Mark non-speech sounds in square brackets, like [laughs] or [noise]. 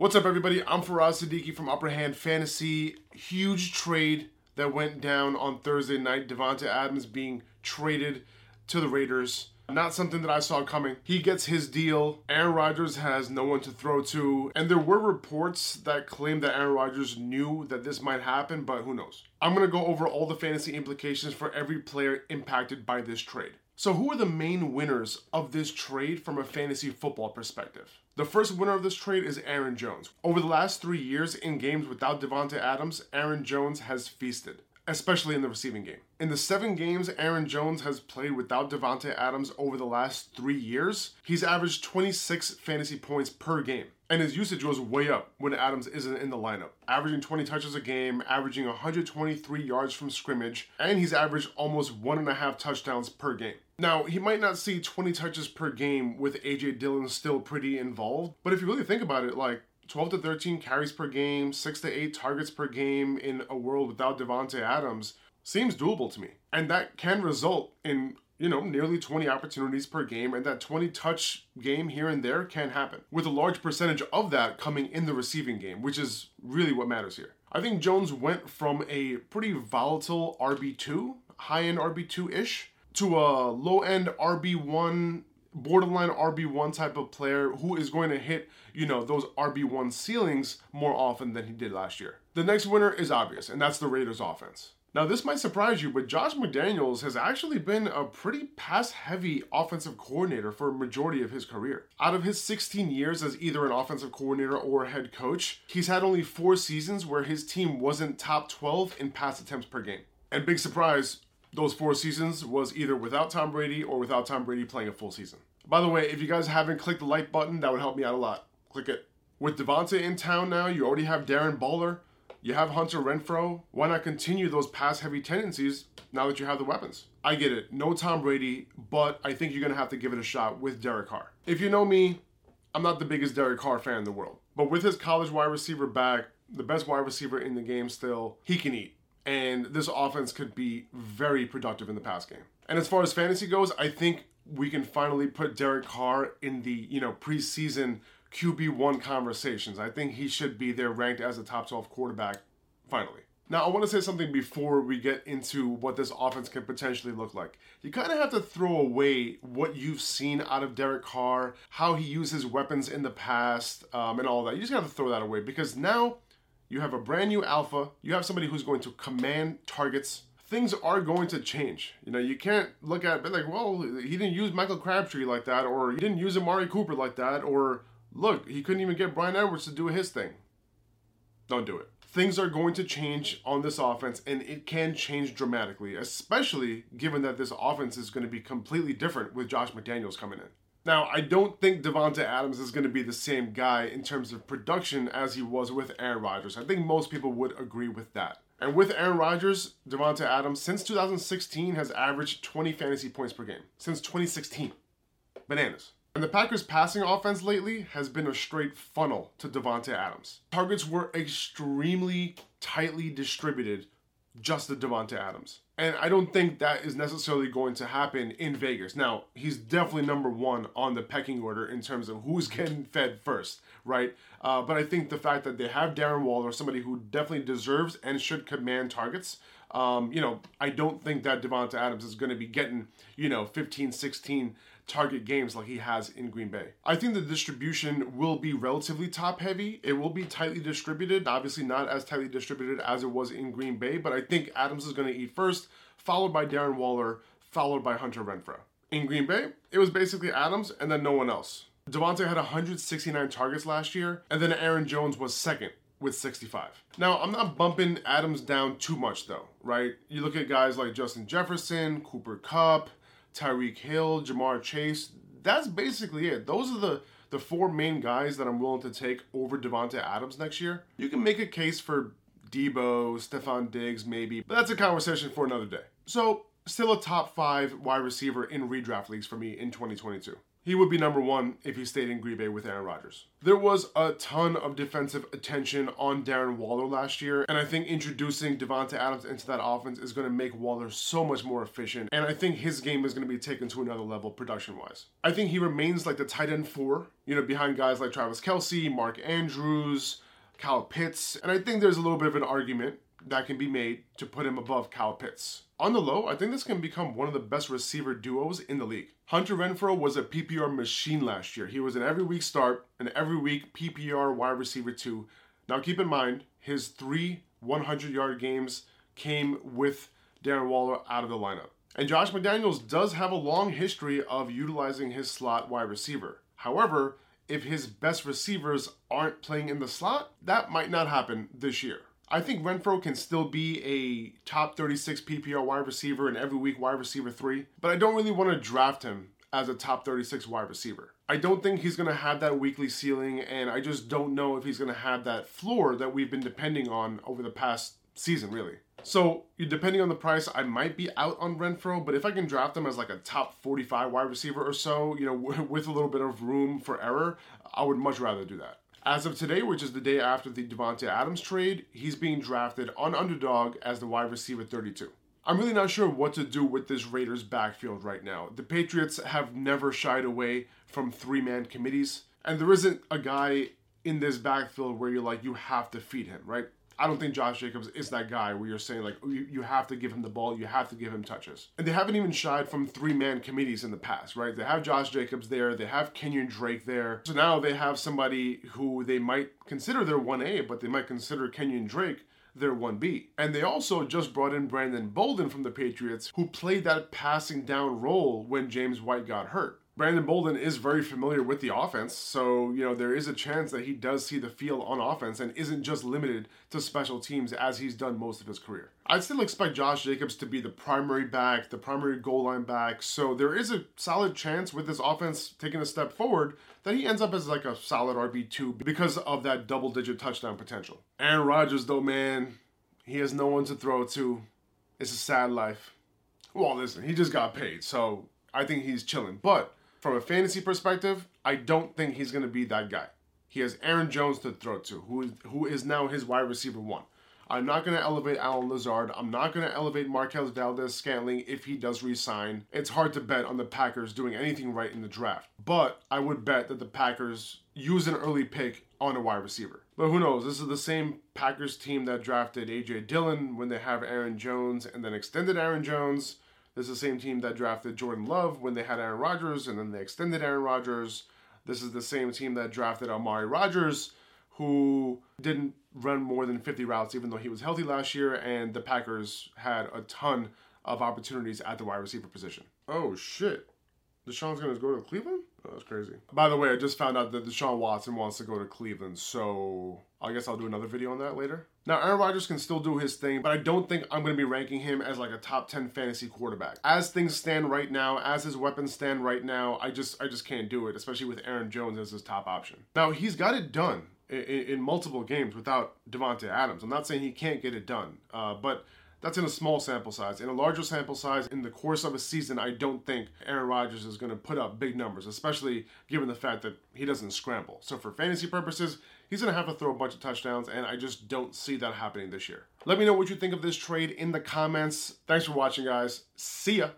What's up, everybody? I'm Faraz Siddiqi from Upper Hand Fantasy. Huge trade that went down on Thursday night. Davante Adams being traded to the Raiders. Not something that I saw coming. He gets his deal. Aaron Rodgers has no one to throw to. And there were reports that claimed that Aaron Rodgers knew that this might happen, but who knows? I'm going to go over all the fantasy implications for every player impacted by this trade. So, who are the main winners of this trade from a fantasy football perspective? The first winner of this trade is Aaron Jones. Over the last three years in games without Davante Adams, Aaron Jones has feasted especially in the receiving game. In the seven games Aaron Jones has played without Davante Adams over the last three years, he's averaged 26 fantasy points per game. And his usage goes way up when Adams isn't in the lineup, averaging 20 touches a game, averaging 123 yards from scrimmage, and he's averaged almost one and a half touchdowns per game. Now, he might not see 20 touches per game with AJ Dillon still pretty involved, but if you really think about it, like 12 to 13 carries per game, 6 to 8 targets per game in a world without Davante Adams seems doable to me. And that can result in, you know, nearly 20 opportunities per game and that 20 touch game here and there can happen. With a large percentage of that coming in the receiving game, which is really what matters here. I think Jones went from a pretty volatile RB2, high-end RB2-ish, to a low-end RB1 borderline RB1 type of player who is going to hit, you know, those RB1 ceilings more often than he did last year. The next winner is obvious, and that's the Raiders offense. Now, this might surprise you, but Josh McDaniels has actually been a pretty pass heavy offensive coordinator for a majority of his career. Out of his 16 years as either an offensive coordinator or head coach, he's had only four seasons where his team wasn't top 12 in pass attempts per game. And big surprise, those four seasons was either without Tom Brady or without Tom Brady playing a full season. By the way, if you guys haven't clicked the like button, that would help me out a lot. Click it. With Davante in town now, you already have Darren Waller, you have Hunter Renfrow. Why not continue those pass heavy tendencies now that you have the weapons? I get it, no Tom Brady, but I think you're gonna have to give it a shot with Derek Carr. If you know me, I'm not the biggest Derek Carr fan in the world, but with his college wide receiver back, the best wide receiver in the game still, he can eat and this offense could be very productive in the pass game. And as far as fantasy goes, I think we can finally put Derek Carr in the, you know, preseason QB1 conversations. I think he should be there ranked as a top 12 quarterback finally. Now, I want to say something before we get into what this offense can potentially look like. You kind of have to throw away what you've seen out of Derek Carr, how he used his weapons in the past, um, and all that. You just have to throw that away because now you have a brand new alpha. You have somebody who's going to command targets. Things are going to change. You know, you can't look at it like, well, he didn't use Michael Crabtree like that, or he didn't use Amari Cooper like that, or look, he couldn't even get Bryan Edwards to do his thing. Don't do it. Things are going to change on this offense, and it can change dramatically, especially given that this offense is going to be completely different with Josh McDaniels coming in. Now, I don't think Davante Adams is going to be the same guy in terms of production as he was with Aaron Rodgers. I think most people would agree with that. And with Aaron Rodgers, Davante Adams since 2016 has averaged 20 fantasy points per game. Since 2016. Bananas. And the Packers' passing offense lately has been a straight funnel to Davante Adams. Targets were extremely tightly distributed just to Davante Adams. And I don't think that is necessarily going to happen in Vegas. Now, he's definitely number one on the pecking order in terms of who's [laughs] getting fed first, right? Uh, but I think the fact that they have Darren Waller, somebody who definitely deserves and should command targets, um, you know, I don't think that Davante Adams is going to be getting, you know, 15, 16 target games like he has in Green Bay. I think the distribution will be relatively top heavy. It will be tightly distributed, obviously not as tightly distributed as it was in Green Bay, but I think Adams is going to eat first, followed by Darren Waller, followed by Hunter Renfrow. In Green Bay, it was basically Adams and then no one else. Davante had 169 targets last year, and then Aaron Jones was second with 65. Now, I'm not bumping Adams down too much though, right? You look at guys like Justin Jefferson, Cooper Kupp, Tyreek Hill, Ja'Marr Chase. That's basically it. Those are the the four main guys that I'm willing to take over Davante Adams next year. You can make a case for Deebo, Stefon Diggs, maybe, but that's a conversation for another day. So, still a top five wide receiver in redraft leagues for me in 2022. He would be number one if he stayed in Green Bay with Aaron Rodgers. There was a ton of defensive attention on Darren Waller last year, and I think introducing Davante Adams into that offense is going to make Waller so much more efficient, and I think his game is going to be taken to another level production-wise. I think he remains like the tight end four, you know, behind guys like Travis Kelce, Mark Andrews, Kyle Pitts, and I think there's a little bit of an argument that can be made to put him above Kyle Pitts. On the low, I think this can become one of the best receiver duos in the league. Hunter Renfrow was a PPR machine last year. He was an every week start and every week PPR wide receiver two. Now keep in mind, his three 100 yard games came with Darren Waller out of the lineup. And Josh McDaniels does have a long history of utilizing his slot wide receiver. However, if his best receivers aren't playing in the slot, that might not happen this year. I think Renfrow can still be a top 36 PPR wide receiver and every week wide receiver three, but I don't really want to draft him as a top 36 wide receiver. I don't think he's going to have that weekly ceiling, and I just don't know if he's going to have that floor that we've been depending on over the past season, really. So, depending on the price, I might be out on Renfrow, but if I can draft him as like a top 45 wide receiver or so, you know, [laughs] with a little bit of room for error, I would much rather do that. As of today, which is the day after the Davante Adams trade, he's being drafted on underdog as the wide receiver 32. I'm really not sure what to do with this Raiders backfield right now. The Patriots have never shied away from three man committees, and there isn't a guy in this backfield where you're like, you have to feed him, right? I don't think Josh Jacobs is that guy where you're saying like oh, you, you have to give him the ball, you have to give him touches. And they haven't even shied from three man committees in the past, right? They have Josh Jacobs there, they have Kenyon Drake there. So now they have somebody who they might consider their 1A, but they might consider Kenyon Drake their 1B. And they also just brought in Brandon Bolden from the Patriots, who played that passing down role when James White got hurt. Brandon Bolden is very familiar with the offense, so you know there is a chance that he does see the field on offense and isn't just limited to special teams as he's done most of his career. I'd still expect Josh Jacobs to be the primary back, the primary goal line back, so there is a solid chance with this offense taking a step forward that he ends up as like a solid RB2 because of that double digit touchdown potential. Aaron Rodgers, though, man, he has no one to throw to. It's a sad life. Well, listen, he just got paid, so I think he's chilling. But from a fantasy perspective, I don't think he's going to be that guy. He has Aaron Jones to throw to, who is, who is now his wide receiver one. I'm not going to elevate Allen Lazard. I'm not going to elevate Marquez Valdes-Scantling if he does resign. It's hard to bet on the Packers doing anything right in the draft. But I would bet that the Packers use an early pick on a wide receiver. But who knows? This is the same Packers team that drafted A.J. Dillon when they have Aaron Jones and then extended Aaron Jones. This is the same team that drafted Jordan Love when they had Aaron Rodgers and then they extended Aaron Rodgers. This is the same team that drafted Amari Rodgers, who didn't run more than 50 routes even though he was healthy last year, and the Packers had a ton of opportunities at the wide receiver position. Oh shit. Deshaun's gonna go to Cleveland? That's crazy. By the way, I just found out that Deshaun Watson wants to go to Cleveland, so I guess I'll do another video on that later. Now, Aaron Rodgers can still do his thing, but I don't think I'm going to be ranking him as like a top 10 fantasy quarterback. As things stand right now, as his weapons stand right now, I just I just can't do it, especially with Aaron Jones as his top option. Now, he's got it done in, in multiple games without Davante Adams. I'm not saying he can't get it done, uh, but that's in a small sample size. In a larger sample size, in the course of a season, I don't think Aaron Rodgers is going to put up big numbers, especially given the fact that he doesn't scramble. So for fantasy purposes, he's going to have to throw a bunch of touchdowns, and I just don't see that happening this year. Let me know what you think of this trade in the comments. Thanks for watching, guys. See ya.